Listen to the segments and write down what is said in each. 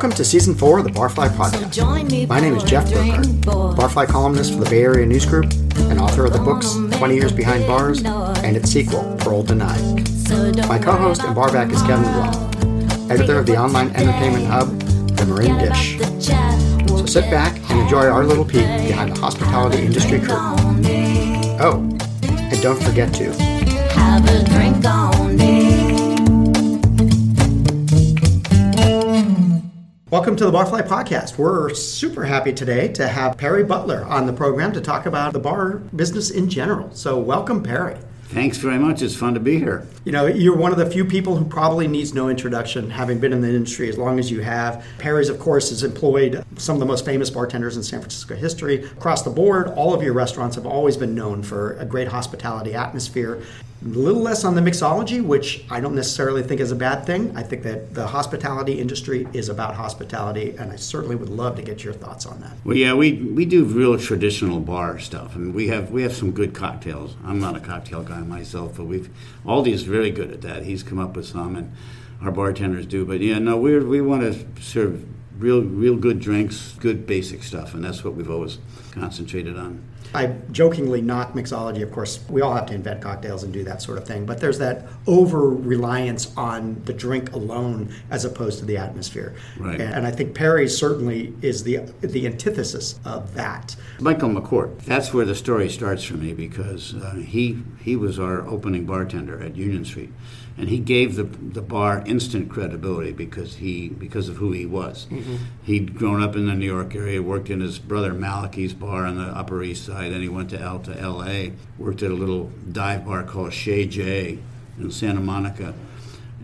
some pretty handy. Welcome to season four of the Barfly Podcast. My name is Jeff drink, Barfly columnist for the Bay Area News Group and author of the books 20 Years Behind Bars and its sequel, Parole Denied. My co-host and barback is Kevin Blunt, editor of the online entertainment hub, The Marin Dish. So sit back and enjoy our little peek behind the hospitality industry curtain. Oh, and don't forget to Have a drink on me. Welcome to the Barfly Podcast. We're super happy today to have Perry Butler on the program to talk about the bar business in general. So, welcome, Perry. Thanks very much. It's fun to be here. You know, you're one of the few people who probably needs no introduction, having been in the industry as long as you have. Perry's, of course, has employed some of the most famous bartenders in San Francisco history. Across the board, all of your restaurants have always been known for a great hospitality atmosphere. A little less on the mixology, which I don't necessarily think is a bad thing. I think that the hospitality industry is about hospitality, and I certainly would love to get your thoughts on that. Well, yeah, we, we do real traditional bar stuff, and we have we have some good cocktails. I'm not a cocktail guy myself, but we've Aldi's very good at that. He's come up with some, and our bartenders do. But yeah, no, we we want to serve real real good drinks, good basic stuff, and that's what we've always concentrated on. I jokingly knock mixology. Of course, we all have to invent cocktails and do that sort of thing. But there's that over reliance on the drink alone as opposed to the atmosphere. Right. And I think Perry certainly is the the antithesis of that. Michael McCourt. That's where the story starts for me because uh, he he was our opening bartender at Union Street, and he gave the the bar instant credibility because he because of who he was. He'd grown up in the New York area, worked in his brother Malachy's bar on the Upper East Side, and he went to out to L.A. Worked at a little dive bar called Chez Jay in Santa Monica.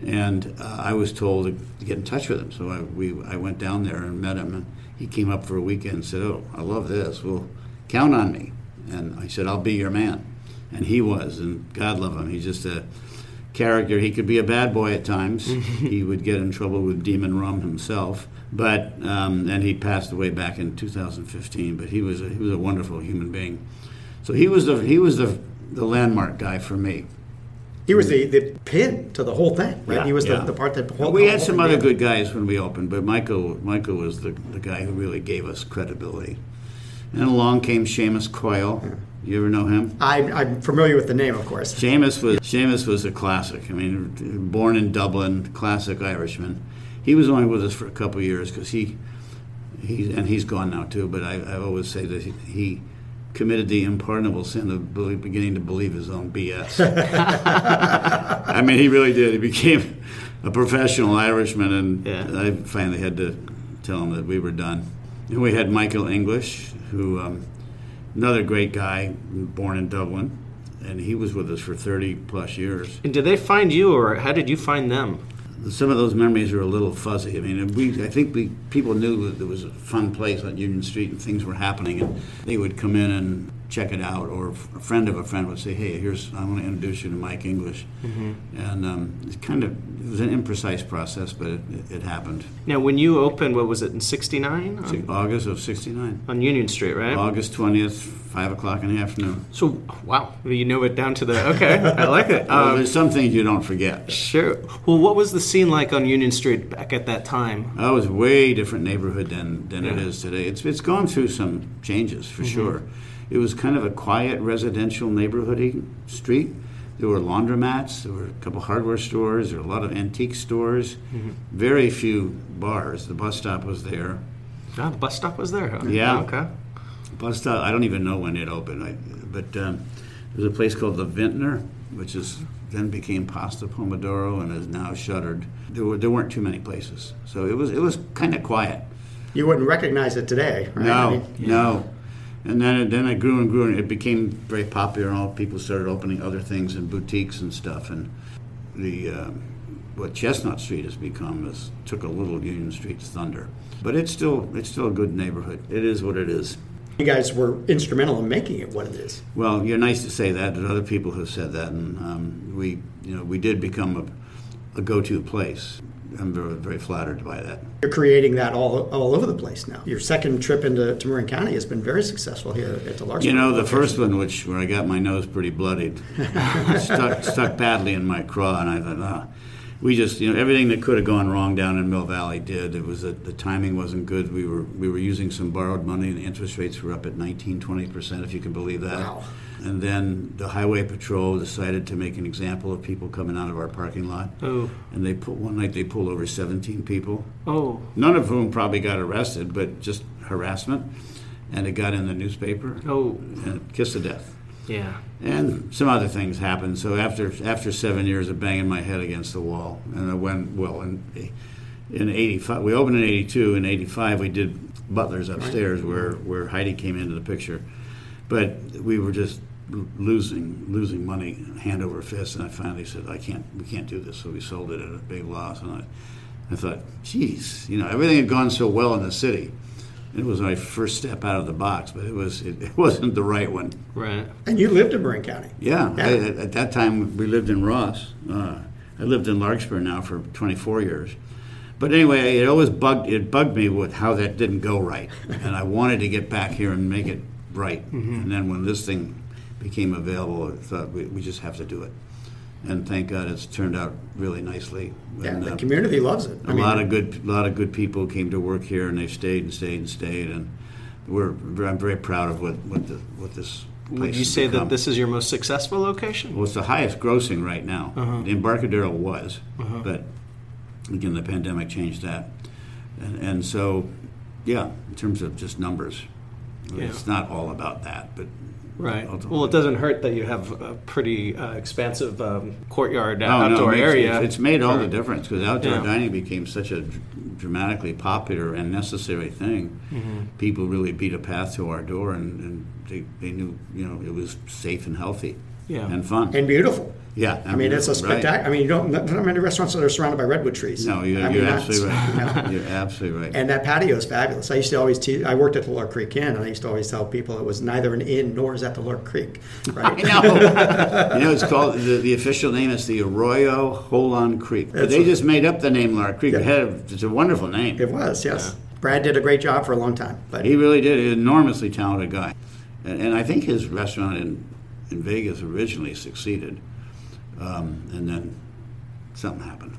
And uh, I was told to, to get in touch with him, so I, we, I went down there and met him, and he came up for a weekend and said, "Oh, I love this. Well, count on me." And I said, "I'll be your man," and he was, and God love him. He's just a character. He could be a bad boy at times. he would get in trouble with demon rum himself, but um, and he passed away back in 2015. But he was a, he was a wonderful human being. So he was the he was the the landmark guy for me. He was the, the pin to the whole thing, right? Yeah, he was yeah. the, the part that we had some other good guys when we opened, but Michael Michael was the, the guy who really gave us credibility. And along came Seamus Coyle. You ever know him? I, I'm familiar with the name, of course. Seamus was Seamus was a classic. I mean, born in Dublin, classic Irishman. He was only with us for a couple of years because he he and he's gone now too. But I, I always say that he, he committed the unpardonable sin of beginning to believe his own BS. I mean, he really did. He became a professional Irishman, and Yeah. I finally had to tell him that we were done. And we had Michael English, who um, another great guy, born in Dublin, and he was with us for 30 plus years. And did they find you, or how did you find them? Some of those memories are a little fuzzy. I mean, we I think we people knew that there was a fun place on Union Street and things were happening, and they would come in and check it out. Or a friend of a friend would say, "Hey, here's I want to introduce you to Mike English," and um, it's kind of it was an imprecise process, but it, it happened. Now, when you opened, what was it in '69 August of '69, on Union Street, right? August twentieth, five o'clock in the afternoon. So, wow, you know it down to the. Okay, I like it. Well, Um, there's some things you don't forget. sure. Well, what was the scene like on Union Street back at that time? That was a way different neighborhood than, than it Yeah. is today. It's it's gone through some changes for sure. It was kind of a quiet residential neighborhoody street. There were laundromats, there were a couple hardware stores, there were a lot of antique stores, very few bars. The bus stop was there. Ah, the bus stop was there. Huh? Yeah. Okay. Bus stop. I don't even know when it opened, I, but um, there was a place called the Vintner, which is then became Pasta Pomodoro and is now shuttered. There were there weren't too many places, so it was it was kind of quiet. You wouldn't recognize it today, right? No, I mean, no. And then it, then it grew and grew, and it became very popular, and all people started opening other things and boutiques and stuff. And the um, what Chestnut Street has become is took a little Union Street's thunder, but it's still it's still a good neighborhood. It is what it is. You guys were instrumental in making it what it is. Well, you're nice to say that. There's other people have said that, and um, we you know we did become a, a go-to place. I'm very, very flattered by that. You're creating that all, all over the place now. Your second trip into to Marin County has been very successful here at the Larson. You know, the location. first one, which where I got my nose pretty bloodied, stuck stuck badly in my craw, and I thought, ah. We just you know everything that could have gone wrong down in Mill Valley did. It was that the timing wasn't good. We were we were using some borrowed money, and interest rates were up at 19, 20 percent, if you can believe that. Wow. And then the highway patrol decided to make an example of people coming out of our parking lot. Oh. And they put one night they pulled over 17 people, Oh. none of whom probably got arrested, but just harassment, and it got in the newspaper. Oh. And kiss of death Yeah. and some other things happened. So after after seven years of banging my head against the wall, and I went well in in '85. We opened in '82. In '85, we did Butler's upstairs, where where Heidi came into the picture. But we were just losing losing money hand over fist, and I finally said, "I can't. We can't do this." So we sold it at a big loss, and I. I thought, geez, you know, everything had gone so well in the city. It was my first step out of the box, but it was it, it wasn't the right one. Right. And you lived in Marin County. Yeah, Yeah. I, at, at that time we lived in Ross. Uh, I lived in Larkspur now for 24 years. But anyway, it always bugged it bugged me with how that didn't go right, and I wanted to get back here and make it right. And then when this thing became available, I thought we, we just have to do it. And thank God it's turned out really nicely. Yeah, And, the uh, community loves it. a lot of good, lot of good people came to work here, and they've stayed and stayed and stayed. And we're, I'm very proud of what, what, the, what this place Would you has say that this is your most successful location? Well, it's the highest grossing right now. Uh-huh. The Embarcadero was, but again, the pandemic changed that. And, and so, yeah, in terms of just numbers, it's not all about that, but Right. ultimately- Well, it doesn't hurt that you have a pretty uh, expansive um, courtyard, No, no, outdoor it makes- area. It's, it's made all the difference because outdoor Yeah. dining became such a dramatically popular and necessary thing. Mm-hmm. People really beat a path to our door, and, and they, they knew you know it was safe and healthy, Yeah. and fun. and beautiful. yeah, I mean, it's a right. spectacular. I mean, you don't not many restaurants that are surrounded by redwood trees. No, you're, I mean, you're absolutely right. you know. You're absolutely right. And that patio is fabulous. I used to always te- I worked at the Lark Creek Inn, and I used to always tell people it was neither an inn nor is that the Lark Creek. Right? I know. you know, it's called the, the official name is the Arroyo Holon Creek. But That's they a- just made up the name Lark Creek. Yeah. It had, it's a wonderful name. It was, yes. Brad did a great job for a long time. But He really did. He's an enormously talented guy, and, and I think his restaurant in in Vegas originally succeeded, um, and then something happened.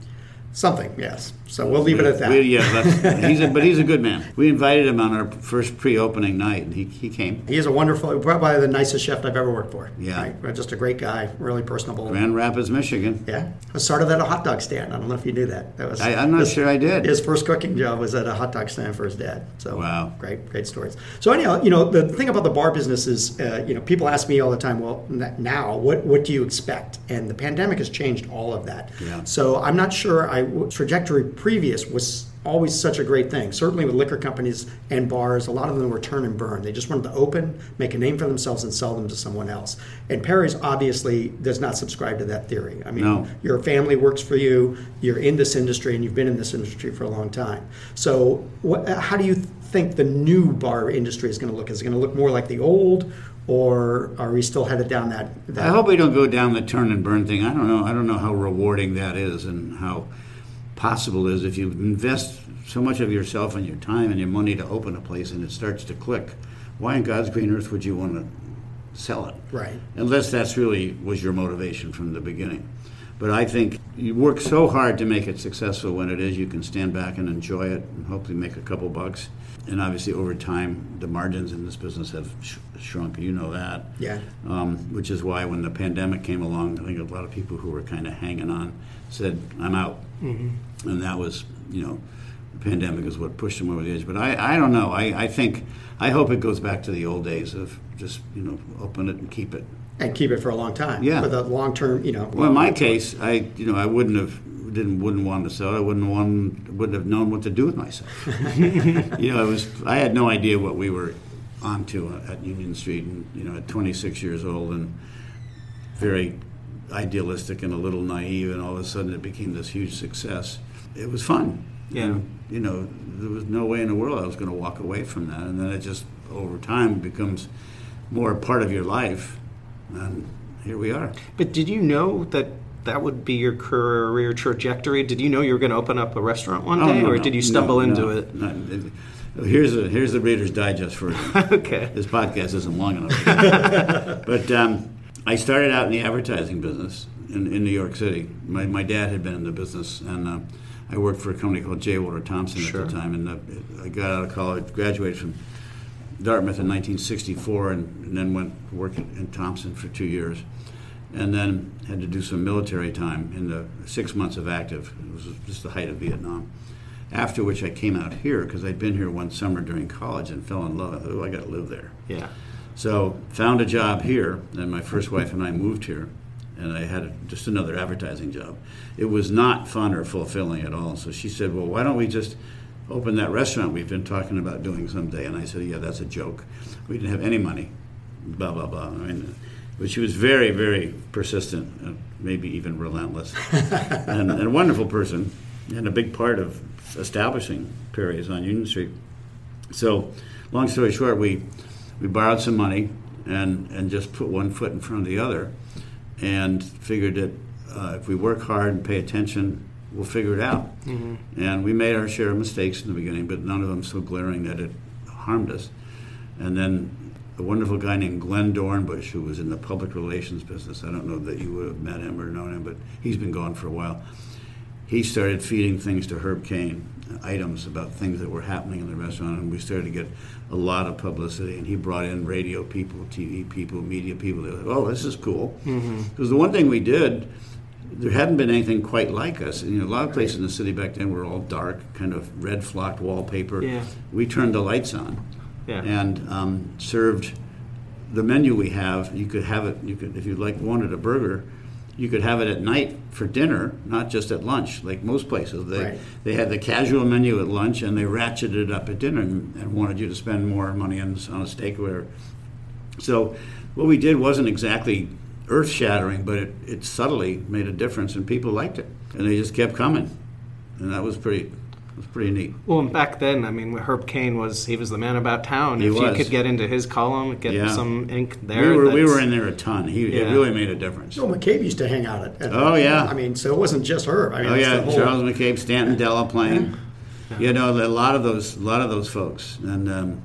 Something, yes. So we'll leave it at that. We- yeah, he's a, but he's a good man. We invited him on our first pre-opening night, and he, he came. He is a wonderful, probably the nicest chef I've ever worked for. Yeah. Right? Just a great guy, really personable. Grand Rapids, Michigan. Yeah. I started at a hot dog stand. I don't know if you knew that. That was I, I'm not his- sure I did. His first cooking job was at a hot dog stand for his dad. So Wow. great, great stories. So anyhow, you know, the thing about the bar business is, uh, you know, people ask me all the time, well, now what what do you expect? And the pandemic has changed all of that. Yeah. So I'm not sure. I trajectory previous was always such a great thing. Certainly with liquor companies and bars, a lot of them were turn and burn. They just wanted to open, make a name for themselves, and sell them to someone else. And Perry's obviously does not subscribe to that theory. I mean, No. your family works for you, you're in this industry, and you've been in this industry for a long time. So, what, how do you think the new bar industry is going to look? Is it going to look more like the old, or are we still headed down that? that I hope we don't go down the turn and burn thing. I don't know. I don't know how rewarding that is and how possible is if you invest so much of yourself and your time and your money to open a place and it starts to click. Why in God's green earth would you want to sell it? Right. Unless that's really was your motivation from the beginning. But I think you work so hard to make it successful when it is, you can stand back and enjoy it and hopefully make a couple bucks. And obviously, over time, the margins in this business have sh- shrunk. You know that Yeah. um, which is why when the pandemic came along, I think a lot of people who were kind of hanging on said, "I'm out," mm-hmm. And that was, you know, the pandemic is what pushed them over the edge. But I, I don't know. I, I think, I hope it goes back to the old days of just, you know, open it and keep it. And keep it for a long time. Yeah. for the long term, you know. Well, in my case, I, you know, I wouldn't have didn't wouldn't want to sell. it. I wouldn't want wouldn't have known what to do with myself. you know, I was I had no idea what we were onto at Union Street, and you know, at 26 years old, and very idealistic and a little naive, and all of a sudden it became this huge success. It was fun. Yeah. And, you know, there was no way in the world I was going to walk away from that, and then it just over time becomes more a part of your life, and here we are. But did you know that that would be your career trajectory? Did you know you were going to open up a restaurant one day, no, or no, did you no, stumble into no, it? no. Here's a here's the Reader's Digest version. okay. this podcast isn't long enough. but um, I started out in the advertising business, in, in New York City. My, my dad had been in the business, and uh, I worked for a company called J. Walter Thompson Sure. at the time. And uh, I got out of college, graduated from Dartmouth in 1964, and, and then went to work in, in Thompson for two years, and then had to do some military time in the six months of active. It was just the height of Vietnam. After which I came out here because I'd been here one summer during college and fell in love. I thought, Oh, I got to live there. Yeah. So found a job here, and my first wife and I moved here, and I had just another advertising job. It was not fun or fulfilling at all. So she said, "Well, why don't we just open that restaurant we've been talking about doing someday?" And I said, "Yeah, that's a joke. We didn't have any money." Blah blah blah. I mean, but she was very very persistent, uh, maybe even relentless, and, and a wonderful person, and a big part of establishing Perry's on Union Street. So, long story short, we we borrowed some money and and just put one foot in front of the other, and figured that uh, if we work hard and pay attention, we'll figure it out. And we made our share of mistakes in the beginning, but none of them so glaring that it harmed us. And then a wonderful guy named Glenn Dornbush, who was in the public relations business. I don't know that you would have met him or known him, but he's been gone for a while he started feeding things to Herb Caen, items about things that were happening in the restaurant, and we started to get a lot of publicity. And he brought in radio people, TV people, media people. They were like, "Oh, this is cool." Because the one thing we did, there hadn't been anything quite like us. You know, a lot of places in the city back then were all dark, kind of red flocked wallpaper. Yeah. We turned the lights on Yeah. and um, served the menu we have. You could have it. You could, if you like, wanted a burger, you could have it at night for dinner, not just at lunch, like most places. They Right. they had the casual menu at lunch, and they ratcheted it up at dinner, and, and wanted you to spend more money on, on a steak or whatever. So what we did wasn't exactly earth shattering, but it, it subtly made a difference, and people liked it, and they just kept coming, and that was pretty was pretty neat. Well, and back then, I mean, Herb Caen was he was the man about town. He if was. you could get into his column, get Yeah. some ink there. We were we were in there a ton. He Yeah. it really made a difference. Joe McCabe used to hang out at. at Oh, yeah. I mean, so it wasn't just Herb. I mean, Oh yeah, the whole- Charles McCabe, Stanton Delaplane. You know, a lot of those, a lot of those folks, and um,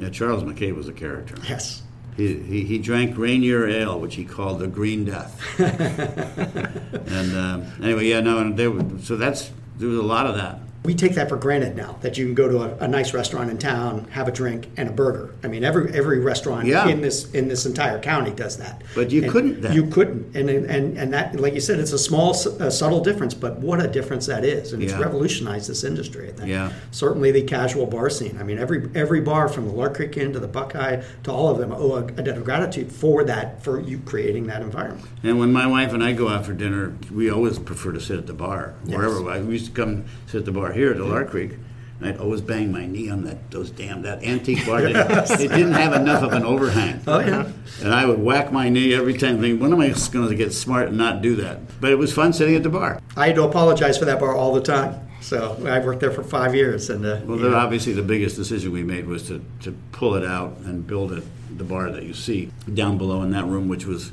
yeah, Charles McCabe was a character. Yes. He, he, he drank Rainier Ale, which he called the Green Death. and um, anyway, yeah, no, and there, was- so that's there was a lot of that. We take that for granted now that you can go to a, a nice restaurant in town, have a drink, and a burger. I mean, every every restaurant Yeah. in this in this entire county does that. But you And couldn't then. You couldn't, and and and that, like you said, it's a small, uh, subtle difference, but what a difference that is, and it's revolutionized this industry. I think. Yeah. Certainly, the casual bar scene. I mean, every every bar from the Lark Creek Inn to the Buckeye to all of them owe a, a debt of gratitude for that, for you creating that environment. And when my wife and I go out for dinner, we always prefer to sit at the bar. Yes. Wherever we used to come sit at the bar here at the Lark Creek, and I'd always bang my knee on that those damn that antique bar. It, it didn't have enough of an overhang. Oh yeah. And I would whack my knee every time, thinking, when am I going to get smart and not do that? But it was fun sitting at the bar. I had to apologize for that bar all the time. So I worked there for five years, and uh, Well, then know, obviously the biggest decision we made was to, to pull it out and build it, the bar that you see down below in that room, which was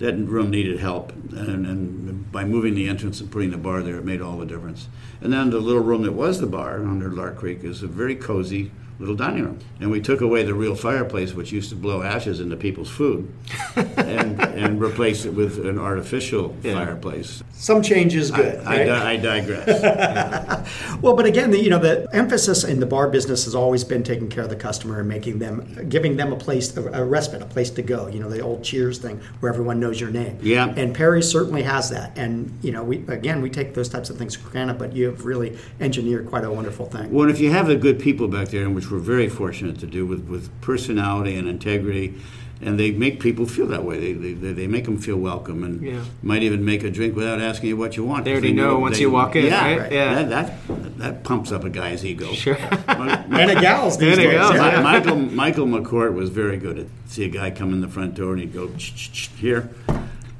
that room needed help, and, and by moving the entrance and putting the bar there, it made all the difference. And then the little room that was the bar under Lark Creek is a very cozy little dining room. And we took away the real fireplace, which used to blow ashes into people's food, and, and replaced it with an artificial Yeah. fireplace. some change is good. I, right? di- I digress. Well, but again, the, you know, the emphasis in the bar business has always been taking care of the customer and making them, giving them a place, a, a respite, a place to go. You know, the old Cheers thing where everyone knows your name. Yeah. And Perry certainly has that. And you know, we again, we take those types of things for granted, but you have really engineered quite a wonderful thing. Well, if you have the good people back there, and which we're very fortunate to do with, with personality and integrity, and they make people feel that way. They, they, they make them feel welcome and Yeah. might even make a drink without asking you what you want. They 'cause already know once they- you walk in, Yeah, right? Yeah. That, that, that pumps up a guy's ego. Sure. My- my- And a gals these And days. gals, yeah. Mi- Michael Michael McCourt was very good at see a guy come in the front door and he'd go "Ch- ch- ch- here.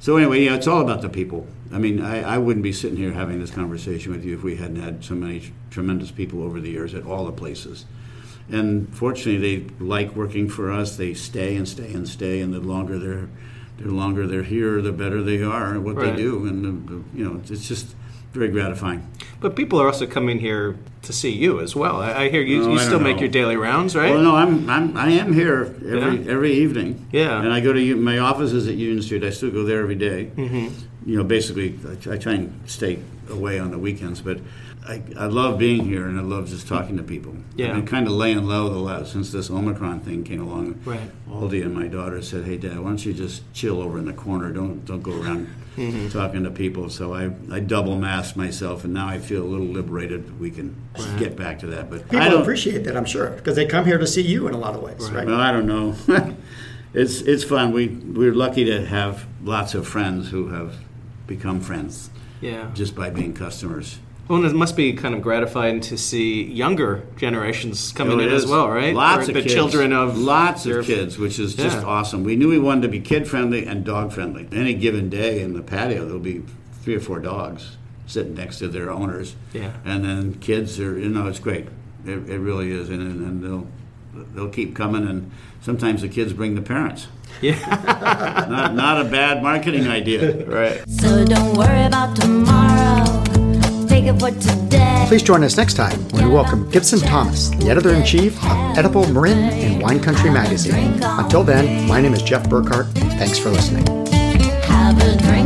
So anyway, yeah, it's all about the people. I mean, I, I wouldn't be sitting here having this conversation with you if we hadn't had so many tremendous people over the years at all the places. And fortunately, they like working for us. They stay and stay and stay, and the longer they're the longer they're here, the better they are at what Right. they do. And the, the, you know, it's just very gratifying. But people are also coming here to see you as well. I, I hear you, Oh, you still make your daily rounds, right? Well, no, I'm, I'm I am here every Yeah? every evening. Yeah. and I go to my office is at Union Street. I still go there every day. Mm-hmm. You know, basically, I try- I try and stay away on the weekends, but I, I love being here and I love just talking to people. Yeah. I've been kind of laying low the last since this Omicron thing came along. Right. Aldi and my daughter said, "Hey, Dad, why don't you just chill over in the corner? Don't don't go around Mm-hmm. talking to people." So I, I double masked myself, and now I feel a little liberated. We can get back to that, but I People don't. appreciate that, I'm sure, because they come here to see you in a lot of ways, right? Well, I don't know. it's it's fun. We we're lucky to have lots of friends who have become friends Yeah. just by being customers. Well, and it must be kind of gratifying to see younger generations coming Oh, in it as well, right? Lots Or of the kids. children of lots of kids, which is just Yeah. awesome. We knew we wanted to be kid friendly and dog friendly. Any given day in the patio, there'll be three or four dogs sitting next to their owners. Yeah. and then kids are you know it's great. It, it really is, and, and they'll they'll keep coming. And sometimes the kids bring the parents. Yeah. Not not a bad marketing idea. right. So don't worry about tomorrow. Take it for today. Please join us next time when we welcome Gibson Thomas, the editor in chief of Edible Marin and Wine Country magazine. Until then, my name is Jeff Burkhart. Thanks for listening. Have a drink.